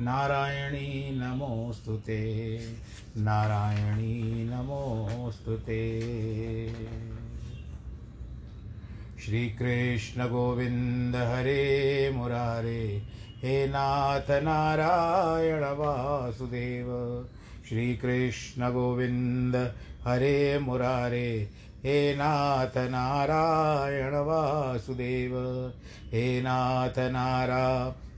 नारायणी नमोऽस्तु ते। नारायणी नमोऽस्तु ते। श्रीकृष्णगोविन्द हरे मुरारे, हे नाथ नारायण वासुदेव। श्रीकृष्णगोविन्द हरे मुरारे, हे नाथ नारायण वासुदेव। हे नाथ नारायण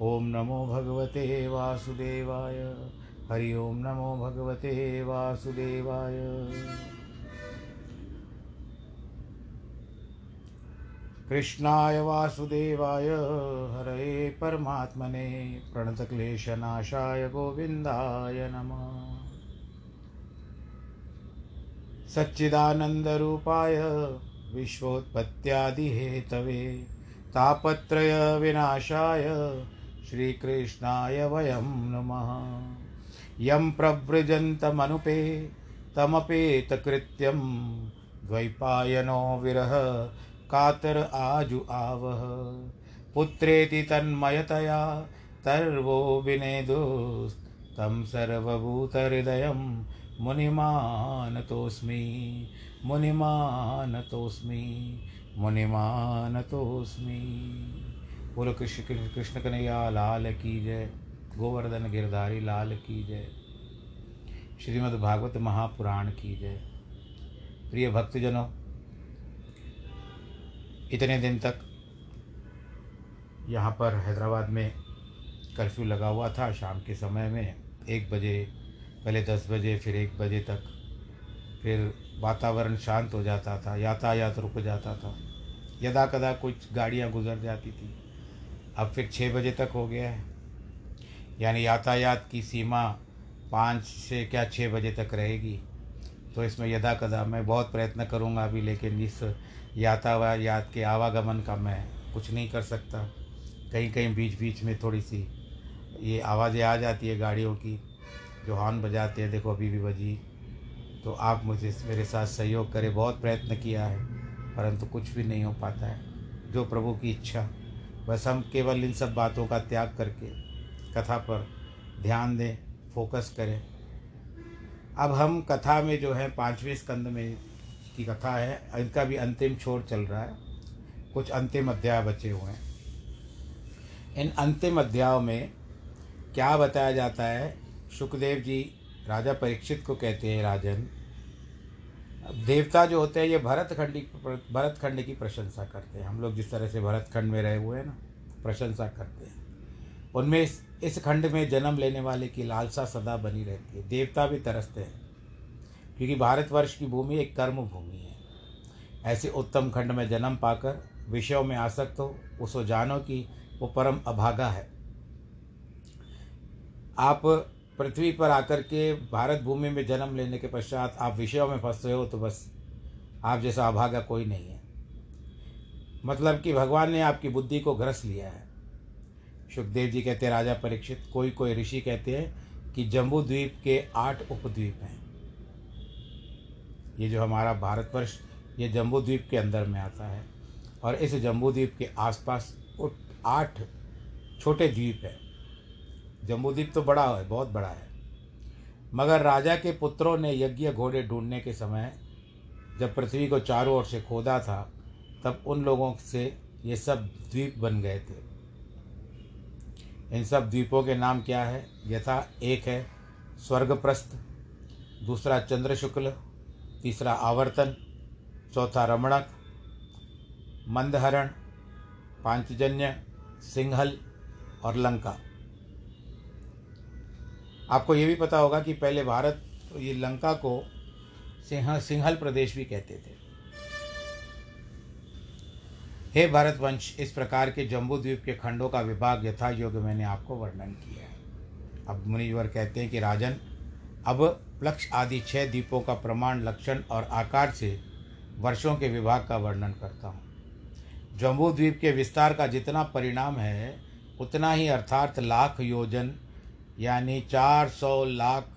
ॐ नमो भगवते वासुदेवाय। हरि ओं नमो भगवते वासुदेवाय। कृष्णाय वासुदेवाय। हरे परमात्मने प्रणतक्लेशनाशाय गोविन्दाय नमः। सच्चिदानन्दरूपाय विश्वोत्पत्त्यादिहेतवे। तापत्रयविनाशाय श्रीकृष्णाय वयं नमः। यं प्रव्रजन्तमनुपे, तमपेतकृत्यं द्वैपायनो विरह, कातर आजु आवह। पुत्रेति तन्मयतया, तर्वो विनेदुस्तं सर्वभूतहृदयं मुनिमानतोऽस्मि मुनिमानतोऽस्मि मुनिमानतोऽस्मि। बोलो, कृष्ण कृष्ण कन्हैया, लाल की जय। गोवर्धन गिरधारी, लाल की जय। श्रीमद् भागवत महापुराण की जय। प्रिय भक्तजनों, इतने दिन तक यहाँ पर हैदराबाद में कर्फ्यू लगा हुआ था। शाम के समय में एक बजे, पहले दस बजे, फिर एक बजे तक फिर वातावरण शांत हो जाता था, यातायात रुक जाता था। यदा कदा कुछ गाड़ियाँ गुजर जाती थी। अब फिर छः बजे तक हो गया है। यानी यातायात की सीमा पाँच से क्या छः बजे तक रहेगी? तो इसमें यदा कदा मैं बहुत प्रयत्न करूँगा अभी, लेकिन इस यातायात के आवागमन का मैं कुछ नहीं कर सकता। कहीं कहीं बीच बीच में थोड़ी सी ये आवाज़ें आ जाती है गाड़ियों की, जो हॉर्न बजाते हैं। देखो, अभी भी बजी। तो आप मुझे मेरे साथ सहयोग करें। बहुत प्रयत्न किया है, परंतु कुछ भी नहीं हो पाता है। जो प्रभु की इच्छा। बस हम केवल इन सब बातों का त्याग करके कथा पर ध्यान दें फोकस करें। अब हम कथा में जो है, पाँचवें स्कंद में की कथा है, इनका भी अंतिम छोर चल रहा है। कुछ अंतिम अध्याय बचे हुए हैं। इन अंतिम अध्यायों में क्या बताया जाता है? सुखदेव जी राजा परीक्षित को कहते हैं, राजन देवता जो होते हैं ये भरत खंडी भरत खंड की प्रशंसा करते हैं। हम लोग जिस तरह से भरत खंड में रहे हुए हैं ना प्रशंसा करते हैं। उनमें इस, इस खंड में जन्म लेने वाले की लालसा सदा बनी रहती है। देवता भी तरसते हैं क्योंकि भारतवर्ष की भूमि एक कर्म भूमि है। ऐसे उत्तम खंड में जन्म पाकर विषयों में आसक्त हो उसको जानो कि वो परम अभागा है। आप पृथ्वी पर आकर के भारत भूमि में जन्म लेने के पश्चात आप विषयों में फंसे हो तो बस आप जैसा अभागा कोई नहीं है। मतलब कि भगवान ने आपकी बुद्धि को ग्रस लिया है। सुखदेव जी कहते हैं, राजा परीक्षित, कोई कोई ऋषि कहते हैं कि जम्बू द्वीप के आठ उपद्वीप हैं। ये जो हमारा भारतवर्ष, ये जम्बू द्वीप के अंदर में आता है। और इस जम्बू द्वीप के आसपास आठ छोटे द्वीप है। जम्बू द्वीप तो बड़ा है, बहुत बड़ा है। मगर राजा के पुत्रों ने यज्ञ घोड़े ढूँढने के समय, जब पृथ्वी को चारों ओर से खोदा था, तब उन लोगों से ये सब द्वीप बन गए थे। इन सब द्वीपों के नाम क्या है? यथा एक है स्वर्गप्रस्थ, दूसरा चंद्र शुक्ल तीसरा आवर्तन, चौथा रमणक, मंदहरण, पांचजन्य सिंहल और लंका। आपको ये भी पता होगा कि पहले भारत ये लंका को सिंह सिंहल प्रदेश भी कहते थे। हे भरतवंश, इस प्रकार के जम्बू द्वीप के खंडों का विभाग यथा योग्य मैंने आपको वर्णन किया है। अब मुनिवर कहते हैं कि राजन, अब प्लक्ष आदि छह द्वीपों का प्रमाण, लक्षण और आकार से वर्षों के विभाग का वर्णन करता हूँ। जम्बू द्वीप के विस्तार का जितना परिणाम है, उतना ही अर्थात लाख योजन यानी चार सौ लाख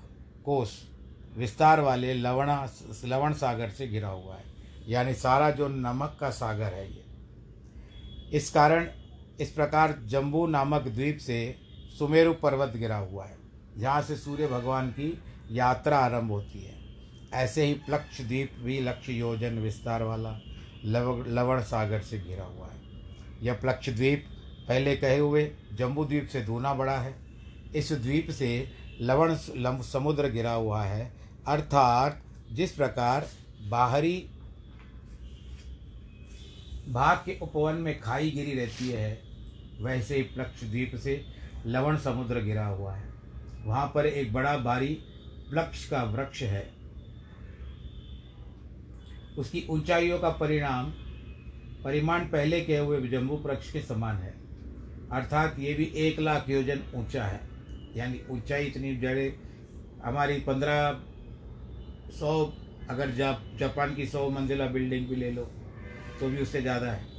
कोस विस्तार वाले लवणा, लवण सागर से घिरा हुआ है। यानी सारा जो नमक का सागर है ये। इस कारण इस प्रकार जम्बू नामक द्वीप से सुमेरु पर्वत गिरा हुआ है। जहाँ से सूर्य भगवान की यात्रा आरंभ होती है। ऐसे ही प्लक्ष द्वीप भी लक्ष्य योजन विस्तार वाला लव, लवण सागर से घिरा हुआ है। यह प्लक्ष द्वीप पहले कहे हुए जम्बू द्वीप से दूना बड़ा है। इस द्वीप से लवण समुद्र गिरा हुआ है, अर्थात जिस प्रकार बाहरी भाग के उपवन में खाई गिरी रहती है, वैसे ही प्लक्ष द्वीप से लवण समुद्र गिरा हुआ है। वहाँ पर एक बड़ा भारी प्लक्ष का वृक्ष है। उसकी ऊंचाइयों का परिणाम, परिमाण पहले के हुए जम्बू वृक्ष के समान है। अर्थात ये भी एक लाख योजन ऊँचा है। यानी ऊंचाई इतनी जड़े, हमारी पंद्रह सौ, अगर जापान की सौ मंजिला बिल्डिंग भी ले लो तो भी उससे ज़्यादा है।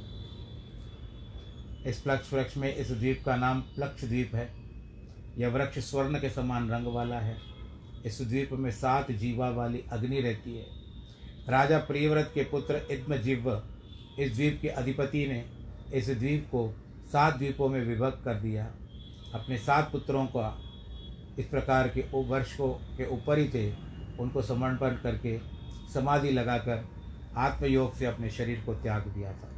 इस प्लक्ष वृक्ष में इस द्वीप का नाम प्लक्ष द्वीप है। यह वृक्ष स्वर्ण के समान रंग वाला है। इस द्वीप में सात जीवा वाली अग्नि रहती है। राजा प्रियव्रत के पुत्र इद्मजीव, इस द्वीप के अधिपति ने इस द्वीप को सात द्वीपों में विभक्त कर दिया। अपने सात पुत्रों का इस प्रकार के वर्ष को के ऊपर ही थे। उनको समर्पण करके समाधि लगाकर आत्मयोग से अपने शरीर को त्याग दिया था।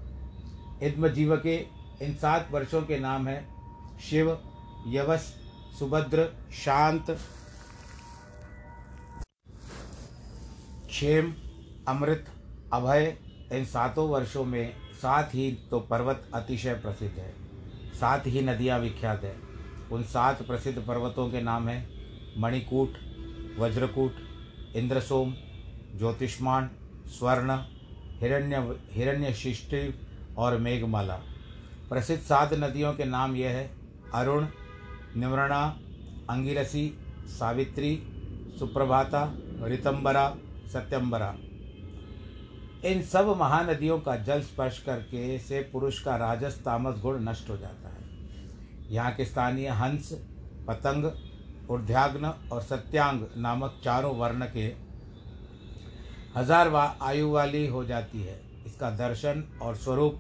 इद्म जीव के इन सात वर्षों के नाम हैं शिव, यवस, सुभद्र, शांत, क्षेम, अमृत, अभय। इन सातों वर्षों में सात ही तो पर्वत अतिशय प्रसिद्ध है। सात ही नदियाँ विख्यात है। उन सात प्रसिद्ध पर्वतों के नाम हैं मणिकूट, वज्रकूट, इंद्रसोम ज्योतिष्मान स्वर्ण, हिरण्य हिरण्य शिष्टि और मेघमाला। प्रसिद्ध सात नदियों के नाम यह है अरुण, निमृणा, अंगिरसी, सावित्री, सुप्रभाता, रितंबरा, सत्यंबरा। इन सब महानदियों का जल स्पर्श करके से पुरुष का राजस तामस गुण नष्ट हो जाता है। यहाँ के स्थानीय हंस, पतंग ऊर्ध्याग्न और सत्यांग नामक चारों वर्ण के हज़ार वा आयु वाली हो जाती है। इसका दर्शन और स्वरूप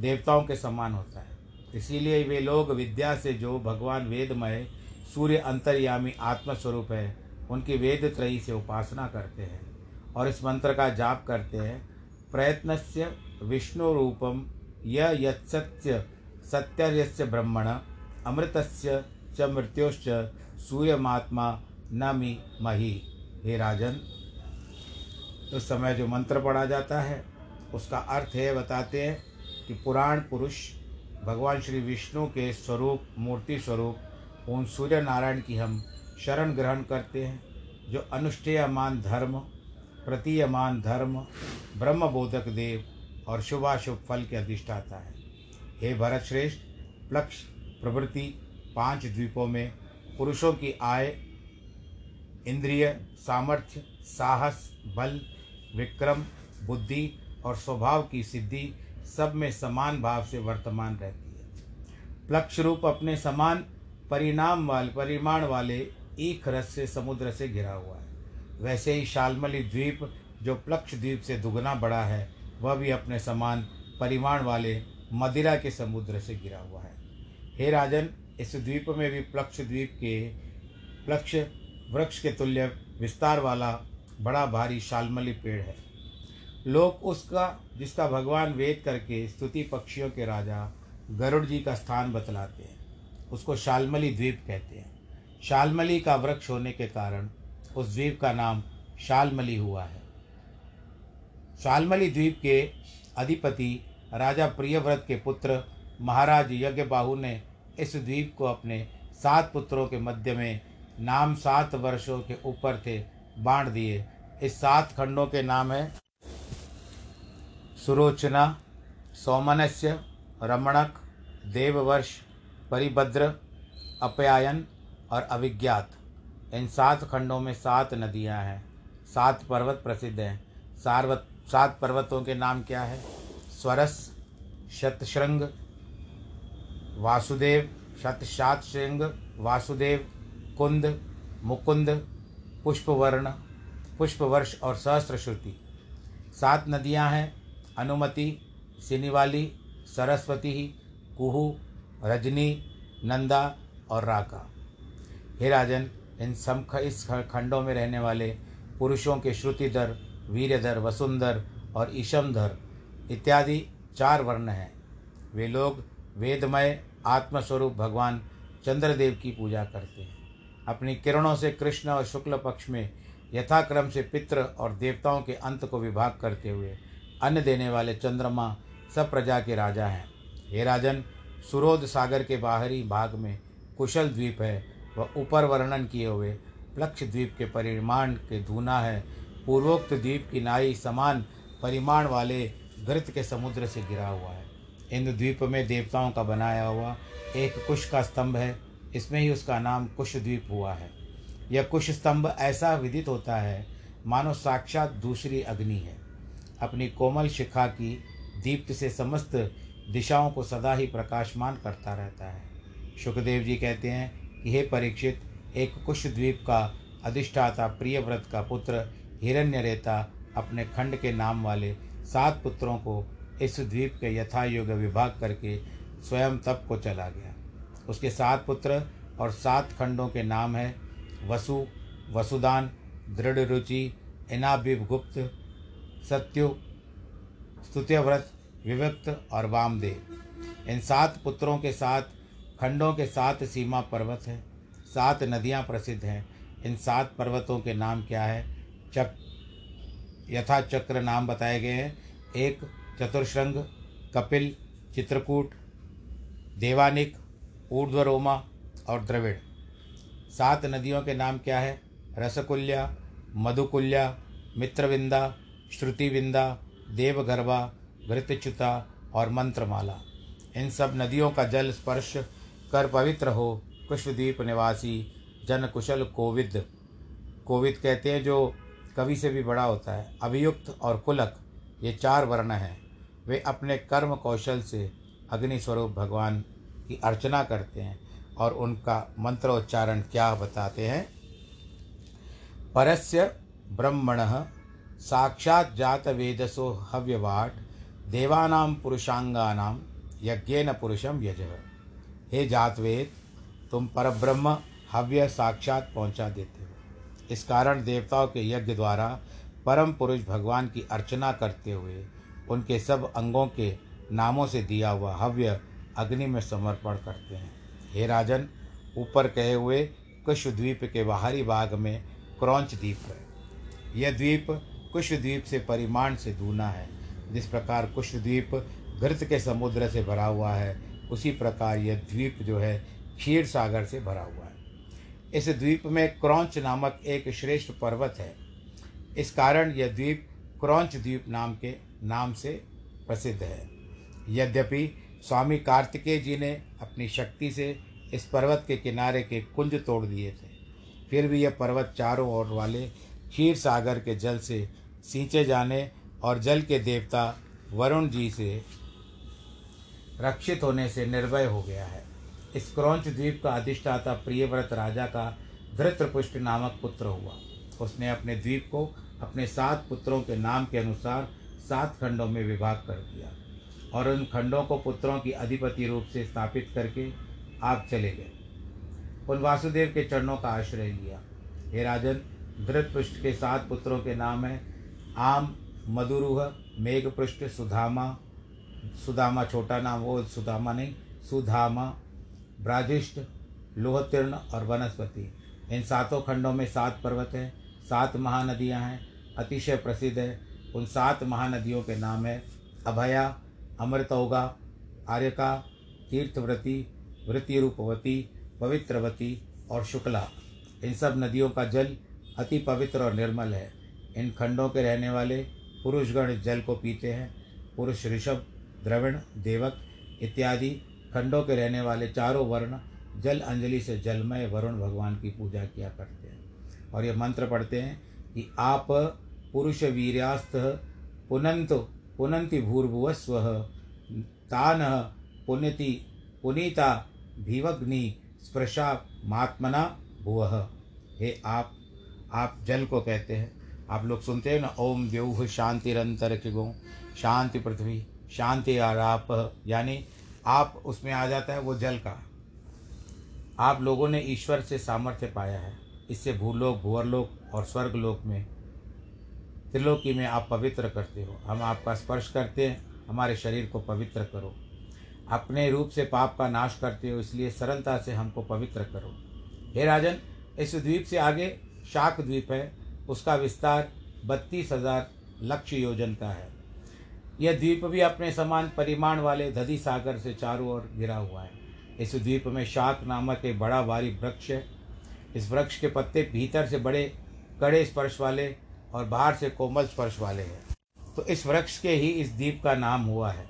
देवताओं के समान होता है। इसीलिए वे लोग विद्या से जो भगवान वेदमय, सूर्य अंतर्यामी आत्मस्वरूप है, उनकी वेद त्रयी से उपासना करते हैं और इस मंत्र का जाप करते हैं। प्रयत्न से विष्णु रूपम यत्सत्य सत्य ब्रह्मण, अमृतस्य च मृत्योश्च सूर्यमात्मा न मी मही। हे राजन, उस समय जो मंत्र पढ़ा जाता है, उसका अर्थ है, बताते हैं कि पुराण पुरुष भगवान श्री विष्णु के स्वरूप, मूर्ति स्वरूप, उन सूर्य नारायण की हम शरण ग्रहण करते हैं, जो अनुष्ठेयमान धर्म, प्रतीयमान धर्म ब्रह्म बोधक देव और शुभाशुभ फल के अधिष्ठाता है। हे भरत श्रेष्ठ प्लक्ष प्रवृत्ति पाँच द्वीपों में पुरुषों की आय, इंद्रिय, सामर्थ्य, साहस, बल, विक्रम, बुद्धि और स्वभाव की सिद्धि सब में समान भाव से वर्तमान रहती है। प्लक्ष रूप अपने समान परिणाम वाले, परिमाण वाले एक रस से समुद्र से घिरा हुआ है। वैसे ही शालमली द्वीप जो प्लक्ष द्वीप से दुगना बड़ा है, वह भी अपने समान परिमाण वाले मदिरा के समुद्र से गिरा हुआ है। हे राजन, इस द्वीप में भी प्लक्ष द्वीप के प्लक्ष वृक्ष के तुल्य विस्तार वाला बड़ा भारी शालमली पेड़ है। लोग उसका, जिसका भगवान वेद करके स्तुति पक्षियों के राजा गरुड़ जी का स्थान बतलाते हैं, उसको शालमली द्वीप कहते हैं। शालमली का वृक्ष होने के कारण उस द्वीप का नाम शालमली हुआ है। शालमली द्वीप के अधिपति राजा प्रियव्रत के पुत्र महाराज यज्ञबाहु ने इस द्वीप को अपने सात पुत्रों के मध्य में नाम सात वर्षों के ऊपर थे बांट दिए। इस सात खंडों के नाम है सुरोचना, सौमनस्य, रमणक, देववर्ष, परिभद्र, अपयायन और अभिज्ञात इन सात खंडों में सात नदियाँ हैं। सात पर्वत प्रसिद्ध हैं। सार्वत सात पर्वतों के नाम क्या है? स्वरस, शतशृंग, वासुदेव शतशात श्रृंग वासुदेव, कुंद, मुकुंद, पुष्पवर्ण, पुष्पवर्ष और सहस्त्र श्रुति सात नदियाँ हैं, अनुमति, सिनीवाली, सरस्वती, कुहू, रजनी, नंदा और राका। हे राजन, इन सम इस खंडों में रहने वाले पुरुषों के श्रुतिधर वीरधर वसुंधर और ईशमधर इत्यादि चार वर्ण हैं। वे लोग वेदमय, आत्मस्वरूप भगवान चंद्रदेव की पूजा करते हैं। अपनी किरणों से कृष्ण और शुक्ल पक्ष में यथाक्रम से पितृ और देवताओं के अंत को विभाग करते हुए अन्न देने वाले चंद्रमा सब प्रजा के राजा हैं। हे राजन सुरोध सागर के बाहरी भाग में कुशल द्वीप है। वह ऊपर वर्णन किए हुए प्लक्ष द्वीप के परिमाण के धूना है। पूर्वोक्त द्वीप की नाई समान परिमाण वाले घृत के समुद्र से गिरा हुआ है। इंद्र द्वीप में देवताओं का बनाया हुआ एक कुश का स्तंभ है। इसमें ही उसका नाम कुश द्वीप हुआ है। यह कुश स्तंभ ऐसा विदित होता है, मानो साक्षात दूसरी अग्नि है। अपनी कोमल शिखा की दीप्त से समस्त दिशाओं को सदा ही प्रकाशमान करता रहता है। सुखदेव जी कहते हैं कि हे परीक्षित, एक कुश द्वीप का अधिष्ठाता प्रियव्रत का पुत्र हिरण्य रेता अपने खंड के नाम वाले सात पुत्रों को इस द्वीप के यथायुग विभाग करके स्वयं तप को चला गया। उसके सात पुत्र और सात खंडों के नाम हैं वसु, वसुदान, दृढ़ रुचि इनाभिगुप्त सत्यु, स्तुत्यव्रत विवक्त और वामदेव। इन सात पुत्रों के साथ, खंडों के सात सीमा पर्वत हैं, सात नदियाँ प्रसिद्ध हैं। इन सात पर्वतों के नाम क्या है? चक यथा चक्र नाम बताए गए हैं। एक चतुर्श्रृंग कपिल, चित्रकूट, देवानिक, ऊर्ध्वरोमा और द्रविड़। सात नदियों के नाम क्या है? रसकुल्या, मधुकुल्या, मित्रविंदा, श्रुतिविंदा, देवगर्भा घृतच्युता और मंत्रमाला। इन सब नदियों का जल स्पर्श कर पवित्र हो कुशद्वीप निवासी जन कुशल कोविद। कोविद कहते हैं जो कवि से भी बड़ा होता है। अभियुक्त और कुलक, ये चार वर्ण हैं। वे अपने कर्म कौशल से अग्नि स्वरूप भगवान की अर्चना करते हैं और उनका मंत्रोच्चारण क्या बताते हैं? परस्य ब्रह्मण साक्षात जात वेदसो हव्यवाट देवानाम पुरुषांगानाम यज्ञेन पुरुषम यज। हे जातवेद, तुम परब्रह्म हव्य साक्षात पहुँचा देते हो। इस कारण देवताओं के यज्ञ द्वारा परम पुरुष भगवान की अर्चना करते हुए उनके सब अंगों के नामों से दिया हुआ हव्य अग्नि में समर्पण करते हैं। हे राजन, ऊपर कहे हुए कुश द्वीप के बाहरी भाग में क्रौच द्वीप है। यह द्वीप कुश द्वीप से परिमाण से दूना है। जिस प्रकार कुश द्वीप घृत के समुद्र से भरा हुआ है, उसी प्रकार यह द्वीप जो है क्षीर सागर से भरा हुआ है। इस द्वीप में क्रौच नामक एक श्रेष्ठ पर्वत है। इस कारण यह द्वीप क्रौच द्वीप नाम के नाम से प्रसिद्ध है। यद्यपि स्वामी कार्तिकेय जी ने अपनी शक्ति से इस पर्वत के किनारे के कुंज तोड़ दिए थे। फिर भी यह पर्वत चारों ओर वाले क्षीर सागर के जल से सींचे जाने और जल के देवता वरुण जी से रक्षित होने से निर्भय हो गया है। इस क्रौंच द्वीप का अधिष्ठाता प्रियव्रत राजा का धृतपुष्ट नामक पुत्र हुआ। उसने अपने द्वीप को अपने सात पुत्रों के नाम के अनुसार सात खंडों में विभाग कर दिया और उन खंडों को पुत्रों की अधिपति रूप से स्थापित करके आप चले गए। उन वासुदेव के चरणों का आश्रय लिया। हे राजन धृतपृष्ठ के सात पुत्रों के नाम हैं आम मधुरूह मेघपृष्ठ, सुधामा, सुदामा, छोटा नाम वो सुदामा नहीं, सुधामा ब्राजिष्ट लोहतीर्ण और वनस्पति। इन सातों खंडों में सात पर्वत हैं, सात महानदियाँ हैं, अतिशय प्रसिद्ध है। उन सात महानदियों के नाम है, अभया, अमृतौगा, आर्यका, तीर्थव्रती वृत्ति रूपवती पवित्रवती और शुक्ला। इन सब नदियों का जल अति पवित्र और निर्मल है। इन खंडों के रहने वाले पुरुषगण जल को पीते हैं। पुरुष ऋषभ, द्रविण, देवक इत्यादि खंडों के रहने वाले चारों वर्ण जल अंजलि से जलमय वरुण भगवान की पूजा किया करते हैं। और ये मंत्र पढ़ते हैं कि आप पुरुष वीर्यास्त पुनंत पुनंति भूर्भुवस्व तान पुण्यति पुनीता भीवग्नि स्पृशा महात्मना भुव। हे आप आप जल को कहते हैं। आप लोग सुनते हैं ना, ओम द्यौह शांतिरंतर गो शांति पृथ्वी, शांति आराप, यानी आप उसमें आ जाता है वो जल का। आप लोगों ने ईश्वर से सामर्थ्य पाया है। इससे भूलोक भूअरलोक और स्वर्गलोक में, त्रिलोकी में आप पवित्र करते हो। हम आपका स्पर्श करते हैं, हमारे शरीर को पवित्र करो। अपने रूप से पाप का नाश करते हो, इसलिए सरलता से हमको पवित्र करो। हे राजन, इस द्वीप से आगे शाक द्वीप है। उसका विस्तार बत्तीस हज़ार लक्ष्य योजन का है। यह द्वीप भी अपने समान परिमाण वाले दधि सागर से चारों ओर घिरा हुआ है। इस द्वीप में शाक नामक एक बड़ा भारी वृक्ष है। इस वृक्ष के पत्ते भीतर से बड़े, कड़े स्पर्श वाले और बाहर से कोमल स्पर्श वाले हैं। तो इस वृक्ष के ही इस द्वीप का नाम हुआ है।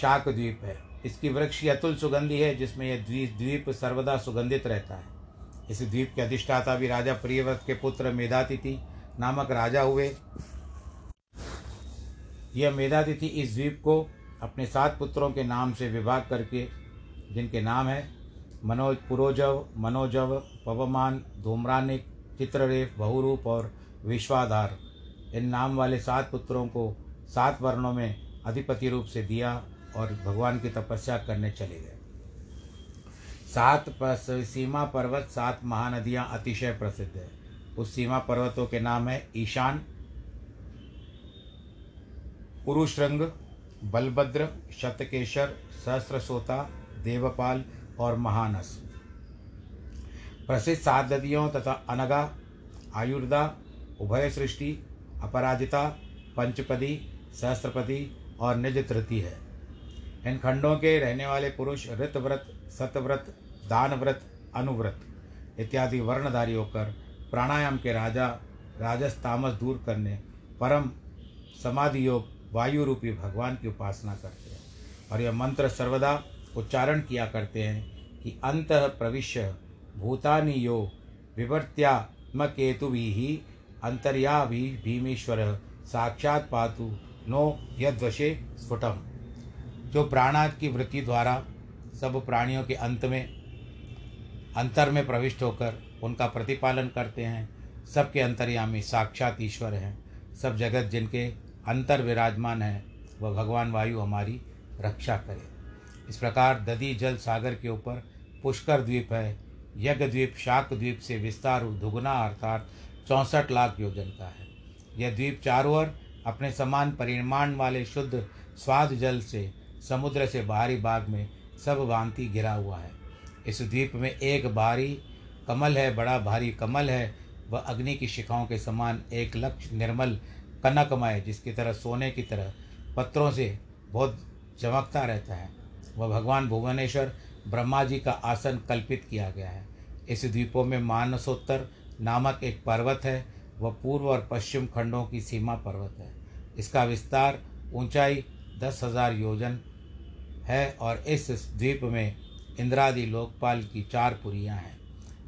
शाक द्वीप है। इसकी वृक्ष की अतुल सुगंधि है, जिसमें यह द्वीप द्वीप सर्वदा सुगंधित रहता है। इस द्वीप के अधिष्ठाता भी राजा प्रियव्रत के पुत्र मेधातिथि नामक राजा हुए। यह मेधातिथि इस द्वीप को अपने सात पुत्रों के नाम से विभाग करके, जिनके नाम है मनोज पुरोजव, मनोजव, पवमान, धूम्रानिक, चित्ररेफ, बहुरूप और विश्वाधार। इन नाम वाले सात पुत्रों को सात वर्णों में अधिपति रूप से दिया और भगवान की तपस्या करने चले गए। सात सीमा पर्वत, सात महानदियाँ अतिशय प्रसिद्ध है। उस सीमा पर्वतों के नाम है ईशान पुरुषरंग, बलभद्र, शतकेशर सहस्रसोता देवपाल और महानस। प्रसिद्ध सात नदियों तथा अनगा, आयुर्दा उभय सृष्टि अपराजिता, पंचपदी, सहस्त्रपदी और निज तृति है। इन खंडों के रहने वाले पुरुष ऋतव्रत, सतव्रत दान व्रत अनुव्रत इत्यादि वर्णधारी होकर प्राणायाम के राजा, राजस तामस दूर करने, परम समाधि योग वायु रूपी भगवान की उपासना करते हैं। और यह मंत्र सर्वदा उच्चारण किया करते हैं कि अंत प्रविश्य भूतानि यो विवर्त्यात्मकेतु ही अंतर्या भी भीमेश्वर साक्षात पातु नो यदवशे स्फुटम। जो प्राणाद की वृत्ति द्वारा सब प्राणियों के अंत में, अंतर में प्रविष्ट होकर उनका प्रतिपालन करते हैं, सबके अंतर्यामी साक्षात ईश्वर हैं। सब जगत जिनके अंतर विराजमान है, वह भगवान वायु हमारी रक्षा करे। इस प्रकार दधी जल सागर के ऊपर पुष्कर द्वीप है, यज्ञ द्वीप, शाक द्वीप से विस्तार दुगुना अर्थात चौंसठ लाख योजन का है। यह द्वीप चारों ओर अपने समान परिमाण वाले शुद्ध स्वाद जल से, समुद्र से बाहरी भाग में सब भांति घिरा हुआ है। इस द्वीप में एक भारी कमल है, बड़ा भारी कमल है, वह अग्नि की शिखाओं के समान एक लक्ष्य निर्मल कनकमय जिसकी तरह सोने की तरह पत्रों से बहुत चमकता रहता है। वह भगवान भुवनेश्वर ब्रह्मा जी का आसन कल्पित किया गया है। इस द्वीपों में मानसोत्तर नामक एक पर्वत है। वह पूर्व और पश्चिम खंडों की सीमा पर्वत है। इसका विस्तार ऊंचाई दस हज़ार योजन है और इस द्वीप में इंद्रादि लोकपाल की चार पुरियाँ हैं।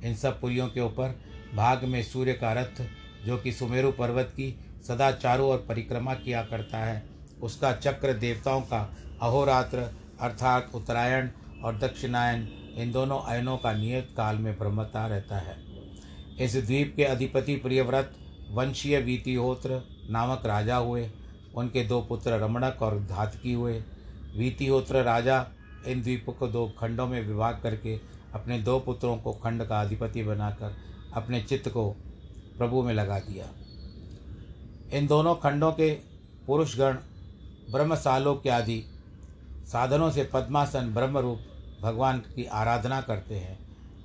इन सब पुरियों के ऊपर भाग में सूर्य का रथ, जो कि सुमेरु पर्वत की सदा चारों ओर परिक्रमा किया करता है। उसका चक्र देवताओं का अहोरात्र अर्थात उत्तरायण और दक्षिणायन, इन दोनों अयनों का नियत काल में भ्रमता रहता है। इस द्वीप के अधिपति प्रियव्रत, वंशीय वीतिहोत्र नामक राजा हुए। उनके दो पुत्र रमणक और धातकी हुए। वीतिहोत्र राजा इन द्वीपों को दो खंडों में विभाग करके अपने दो पुत्रों को खंड का अधिपति बनाकर अपने चित्त को प्रभु में लगा दिया। इन दोनों खंडों के पुरुषगण ब्रह्मसालोक्य आदि साधनों से पद्मासन ब्रह्म रूप भगवान की आराधना करते हैं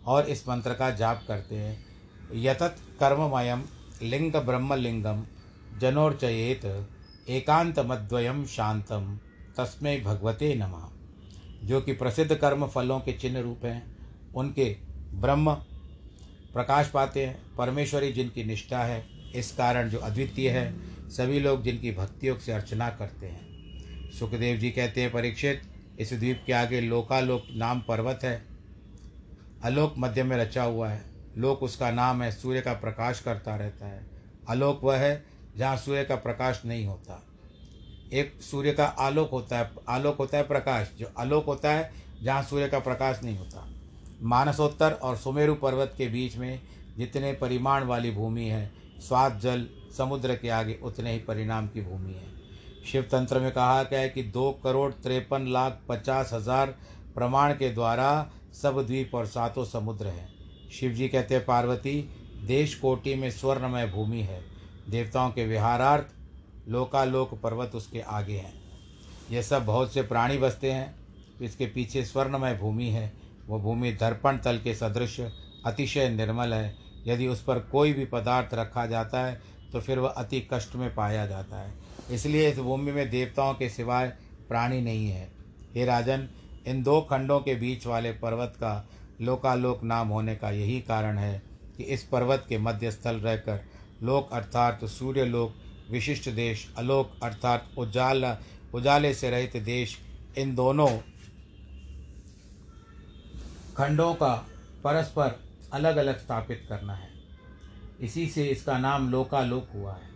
और इस मंत्र का जाप करते हैं। यतत कर्ममयम लिंग ब्रह्मलिंगम जनोर्चयेत एकांत मद्वयम शांतम तस्मै भगवते नमः। जो कि प्रसिद्ध कर्म फलों के चिन्ह रूप हैं, उनके ब्रह्म प्रकाश पाते हैं, परमेश्वरी जिनकी निष्ठा है इस कारण जो अद्वितीय है, सभी लोग जिनकी भक्तियों से अर्चना करते हैं। सुखदेव जी कहते हैं, परीक्षित, इस द्वीप के आगे लोकालोक नाम पर्वत है। अलोक मध्य में रचा हुआ है। लोक उसका नाम है, सूर्य का प्रकाश करता रहता है। अलोक वह है, जहाँ सूर्य का प्रकाश नहीं होता। एक सूर्य का आलोक होता है, आलोक होता है प्रकाश। जो आलोक होता है, जहाँ सूर्य का प्रकाश नहीं होता। मानसोत्तर और सुमेरु पर्वत के बीच में जितने परिमाण वाली भूमि है स्वाद जल समुद्र के आगे उतने ही परिणाम की भूमि है। शिव तंत्र में कहा गया है कि दो करोड़ तिरपन लाख पचास हज़ार प्रमाण के द्वारा सब द्वीप और सातों समुद्र हैं। शिव जी कहते हैं, पार्वती, देश कोटि में स्वर्णमय भूमि है। देवताओं के विहारार्थ लोकालोक पर्वत उसके आगे हैं। यह सब बहुत से प्राणी बसते हैं। इसके पीछे स्वर्णमय भूमि है। वह भूमि दर्पण तल के सदृश, अतिशय निर्मल है। यदि उस पर कोई भी पदार्थ रखा जाता है तो फिर वह अति कष्ट में पाया जाता है। इसलिए इस भूमि में देवताओं के सिवाय प्राणी नहीं है। हे राजन, इन दो खंडों के बीच वाले पर्वत का लोकालोक नाम होने का यही कारण है कि इस पर्वत के मध्य स्थल रहकर लोक अर्थात सूर्य लोक विशिष्ट देश, अलोक अर्थात उजाल, उजाले से रहित देश, इन दोनों खंडों का परस्पर अलग अलग स्थापित करना है। इसी से इसका नाम लोकालोक हुआ है।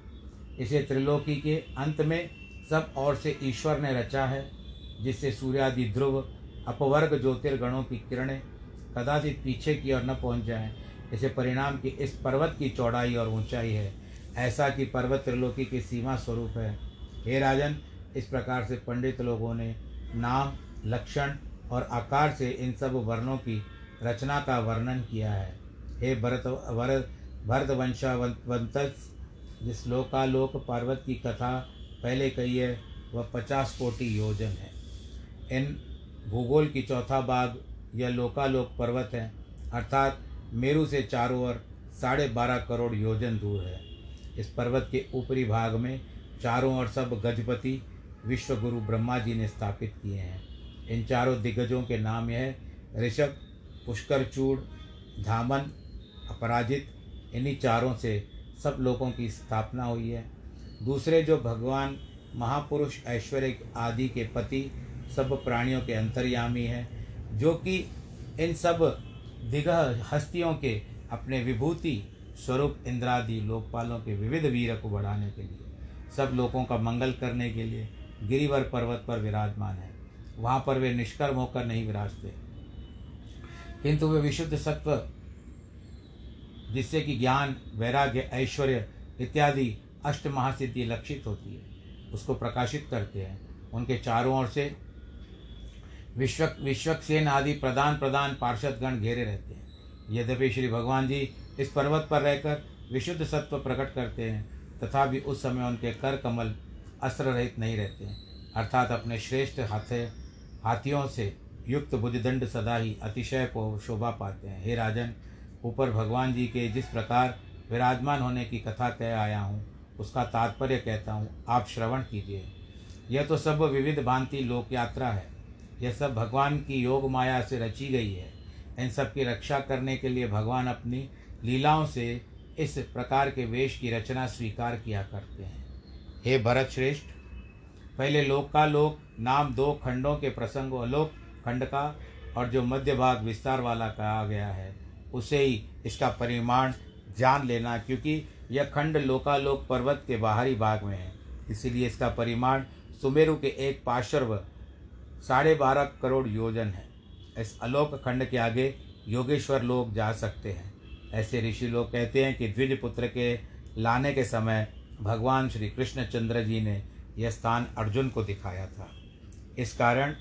इसे त्रिलोकी के अंत में सब और से ईश्वर ने रचा है, जिससे सूर्यादि ध्रुव, अपवर्ग ज्योतिर्गणों की किरणें कदाचित पीछे की ओर न पहुँच जाएँ। इसे परिणाम की इस पर्वत की चौड़ाई और ऊंचाई है। ऐसा कि पर्वत त्रिलोकी की सीमा स्वरूप है। हे राजन, इस प्रकार से पंडित लोगों ने नाम, लक्षण और आकार से इन सब वर्णों की रचना का वर्णन किया है। हे भरत भरत भरतवंशावंत जिस लोकालोक पर्वत की कथा पहले कही है, वह पचास कोटि योजन है। इन भूगोल की चौथा भाग यह लोकालोक पर्वत है, अर्थात मेरु से चारों ओर साढ़े बारह करोड़ योजन दूर है। इस पर्वत के ऊपरी भाग में चारों ओर सब गजपति, विश्वगुरु ब्रह्मा जी ने स्थापित किए हैं। इन चारों दिग्गजों के नाम यह ऋषभ पुष्कर चूड़ धामन, अपराजित, इन्हीं चारों से सब लोगों की स्थापना हुई है। दूसरे जो भगवान महापुरुष ऐश्वर्य आदि के पति, सब प्राणियों के अंतर्यामी हैं, जो कि इन सब दिग्ध हस्तियों के अपने विभूति स्वरूप इंद्रादि लोकपालों के विविध वीर को बढ़ाने के लिए, सब लोगों का मंगल करने के लिए गिरिवर पर्वत पर विराजमान है। वहाँ पर वे निष्कर्म होकर नहीं विराजते। किंतु वे विशुद्ध सत्व, जिससे कि ज्ञान, वैराग्य, ऐश्वर्य इत्यादि अष्ट महासिद्धि लक्षित होती है, उसको प्रकाशित करते हैं। उनके चारों ओर से विश्व विश्वक्सेन आदि प्रधान प्रधान पार्षदगण घेरे रहते हैं। यद्यपि श्री भगवान जी इस पर्वत पर रहकर विशुद्ध सत्व प्रकट करते हैं तथा भी उस समय उनके कर कमल अस्त्र रहित नहीं रहते हैं। अर्थात अपने श्रेष्ठ हाथे, हाथियों से युक्त बुद्धिदंड सदा ही अतिशय को शोभा पाते हैं। हे राजन, ऊपर भगवान जी के जिस प्रकार विराजमान होने की कथा कह आया हूँ, उसका तात्पर्य कहता हूँ, आप श्रवण कीजिए। यह तो सब विविध भांति लोक यात्रा है। यह सब भगवान की योग माया से रची गई है। इन सब की रक्षा करने के लिए भगवान अपनी लीलाओं से इस प्रकार के वेश की रचना स्वीकार किया करते हैं। हे भरत श्रेष्ठ पहले लोक का लोक, नाम दो खंडों के प्रसंग अलोक खंड का और जो मध्य भाग विस्तार वाला कहा गया है, उसे ही इसका परिमाण जान लेना क्योंकि यह खंड लोकालोक पर्वत के बाहरी भाग में है। इसीलिए इसका परिमाण सुमेरु के एक पार्श्व साढ़े बारह करोड़ योजन है। इस अलोक खंड के आगे योगेश्वर लोग जा सकते हैं। ऐसे ऋषि लोग कहते हैं कि द्विज पुत्र के लाने के समय भगवान श्री कृष्णचंद्र जी ने यह स्थान अर्जुन को दिखाया था। इस कारण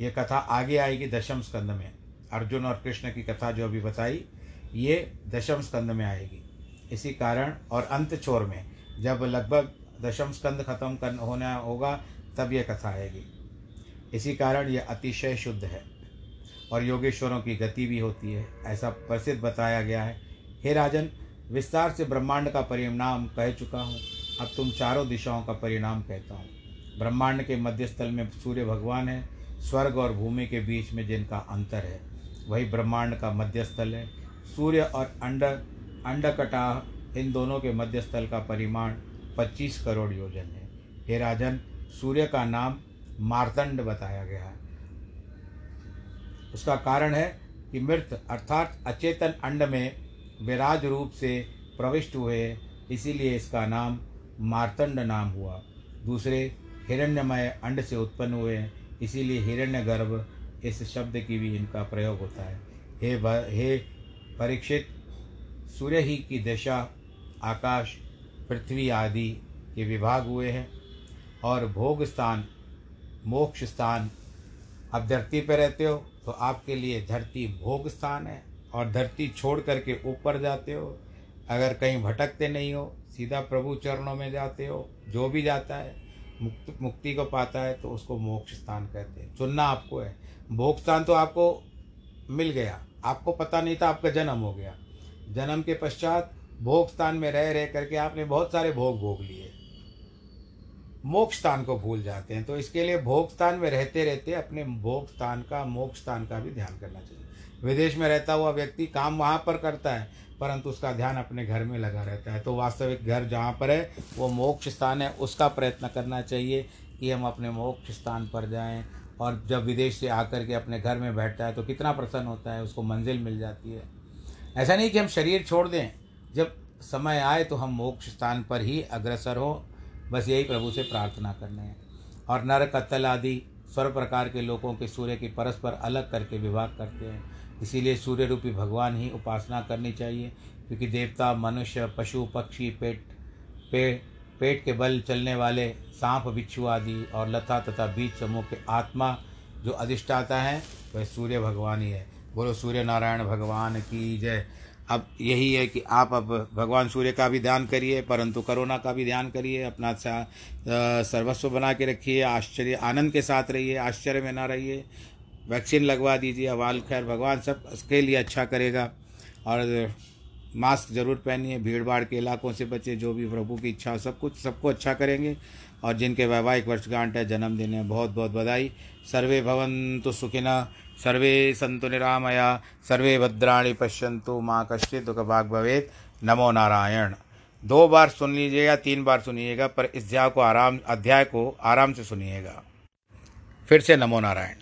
ये कथा आगे आएगी दशम स्कंद में। अर्जुन और कृष्ण की कथा जो अभी बताई, ये दशम स्कंद में आएगी। इसी कारण और अंत छोर में, जब लगभग दशम स्कंद खत्म कर होना होगा, तब यह कथा आएगी। इसी कारण यह अतिशय शुद्ध है और योगेश्वरों की गति भी होती है, ऐसा प्रसिद्ध बताया गया है। हे राजन, विस्तार से ब्रह्मांड का परिणाम कह चुका हूँ। अब तुम चारों दिशाओं का परिणाम कहता हूँ। ब्रह्मांड के मध्यस्थल में सूर्य भगवान है स्वर्ग और भूमि के बीच में जिनका अंतर है, वही ब्रह्मांड का मध्यस्थल है। सूर्य और अंड, अंडकटा इन दोनों के मध्यस्थल का परिमाण 25 करोड़ योजन है। हे राजन, सूर्य का नाम मारतंड बताया गया है। उसका कारण है कि मृत अर्थात अचेतन अंड में विराज रूप से प्रविष्ट हुए, इसीलिए इसका नाम मारतंड नाम हुआ। दूसरे हिरण्यमय अंड से उत्पन्न हुए हैं इसीलिए हिरण्य गर्भ इस शब्द की भी इनका प्रयोग होता है। हे हे परीक्षित, सूर्य ही की दशा, आकाश, पृथ्वी आदि के विभाग हुए हैं और भोग स्थान, मोक्ष स्थान, आप धरती पर रहते हो तो आपके लिए धरती भोग स्थान है और धरती छोड़ करके ऊपर जाते हो। अगर कहीं भटकते नहीं हो, सीधा प्रभु चरणों में जाते हो, जो भी जाता है मुक्त, मुक्ति को पाता है तो उसको मोक्ष स्थान कहते हैं। चुनना आपको है। भोग स्थान तो आपको मिल गया। आपको पता नहीं था आपका जन्म हो गया। जन्म के पश्चात भोग स्थान में रह रह करके आपने बहुत सारे भोग भोग लिए। मोक्ष स्थान को भूल जाते हैं। तो इसके लिए भोग स्थान में रहते रहते अपने भोग स्थान का, मोक्ष स्थान का भी ध्यान करना चाहिए। विदेश में रहता हुआ व्यक्ति काम वहाँ पर करता है, परंतु उसका ध्यान अपने घर में लगा रहता है। तो वास्तविक घर जहाँ पर है, वो मोक्ष स्थान है, उसका प्रयत्न करना चाहिए कि हम अपने मोक्ष स्थान पर जाएँ और जब विदेश से आकर के अपने घर में बैठता है तो कितना प्रसन्न होता है, उसको मंजिल मिल जाती है। ऐसा नहीं कि हम शरीर छोड़ दें, जब समय आए तो हम मोक्ष स्थान पर ही अग्रसर हों। बस यही प्रभु से प्रार्थना करने हैं। और नर कत्तल आदि सर्व प्रकार के लोगों के सूर्य की परस्पर अलग करके विवाह करते हैं। इसीलिए सूर्य रूपी भगवान ही उपासना करनी चाहिए, क्योंकि देवता, मनुष्य, पशु, पक्षी, पेट, पे, पेट के बल चलने वाले, सांप, बिच्छू आदि और लता तथा बीज समूह के आत्मा जो अधिष्ठाता है, वह सूर्य भगवान ही है। बोलो सूर्य नारायण भगवान की जय। अब यही है कि आप अब भगवान सूर्य का भी ध्यान करिए, परंतु करोना का भी ध्यान करिए, अपना सर्वस्व बना के रखिए, आश्चर्य, आनंद के साथ रहिए, आश्चर्य में ना रहिए। वैक्सीन लगवा दीजिए अवाल खैर, भगवान सब के लिए अच्छा करेगा। और मास्क ज़रूर पहनिए भीड़ भाड़ के इलाकों से बचे जो भी प्रभु की इच्छा सब कुछ सबको अच्छा करेंगे। और जिनके वैवाहिक वर्षगांठ है, जन्मदिन है बहुत बहुत बधाई। सर्वे भवंतु सुखिना, सर्वे संतु निरामया, सर्वे भद्राणी पश्यंतु माँ कश्चित् दुख भाग भवेत। नमो नारायण। दो बार सुन लीजिएगा, तीन बार सुनिएगा, पर इस अध्याय को आराम, अध्याय को आराम से सुनिएगा। फिर से नमो नारायण।